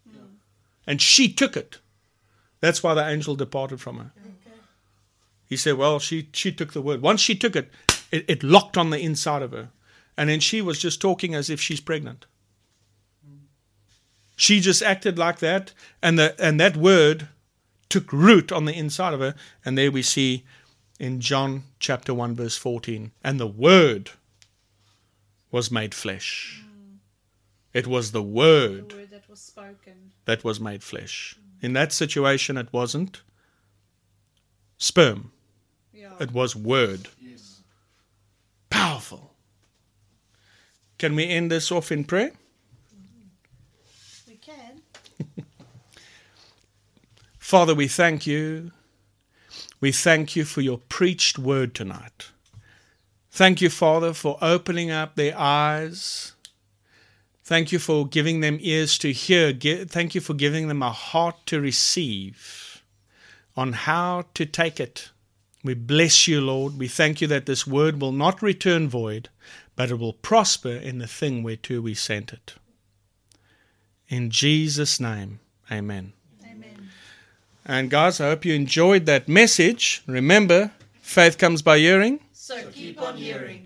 [SPEAKER 2] And she took it. That's why the angel departed from her. He said, Well, she, she took the word. Once she took it, it, it locked on the inside of her. And then she was just talking as if she's pregnant. She just acted like that, and the and that word took root on the inside of her. And there we see in John chapter 1, verse 14, and the word was made flesh. It was the word
[SPEAKER 3] The word that was spoken.
[SPEAKER 2] that was made flesh. In that situation, it wasn't sperm,
[SPEAKER 3] Yeah.
[SPEAKER 2] it was word.
[SPEAKER 6] Yes.
[SPEAKER 2] Powerful. Can we end this off in prayer?
[SPEAKER 3] we can.
[SPEAKER 2] Father, we thank you. We thank you for your preached word tonight. Thank you, Father, for opening up their eyes. Thank you for giving them ears to hear. Thank you for giving them a heart to receive on how to take it. We bless you, Lord. We thank you that this word will not return void, but it will prosper in the thing whereto we sent it. In Jesus' name, amen.
[SPEAKER 3] Amen.
[SPEAKER 2] And guys, I hope you enjoyed that message. Remember, faith comes by hearing.
[SPEAKER 3] So, keep on hearing.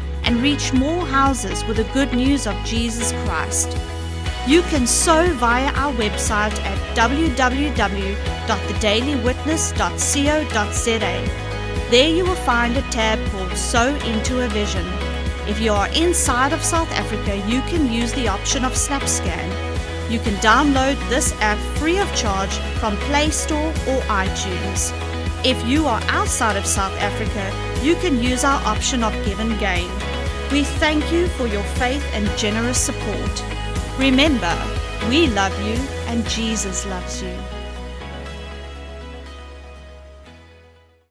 [SPEAKER 1] and reach more houses with the good news of Jesus Christ. You can sow via our website at www.thedailywitness.co.za. There you will find a tab called Sow into a Vision. If you are inside of South Africa, you can use the option of SnapScan. You can download this app free of charge from Play Store or iTunes. If you are outside of South Africa, you can use our option of GivenGain. We thank you for your faith and generous support. Remember, we love you and Jesus loves you.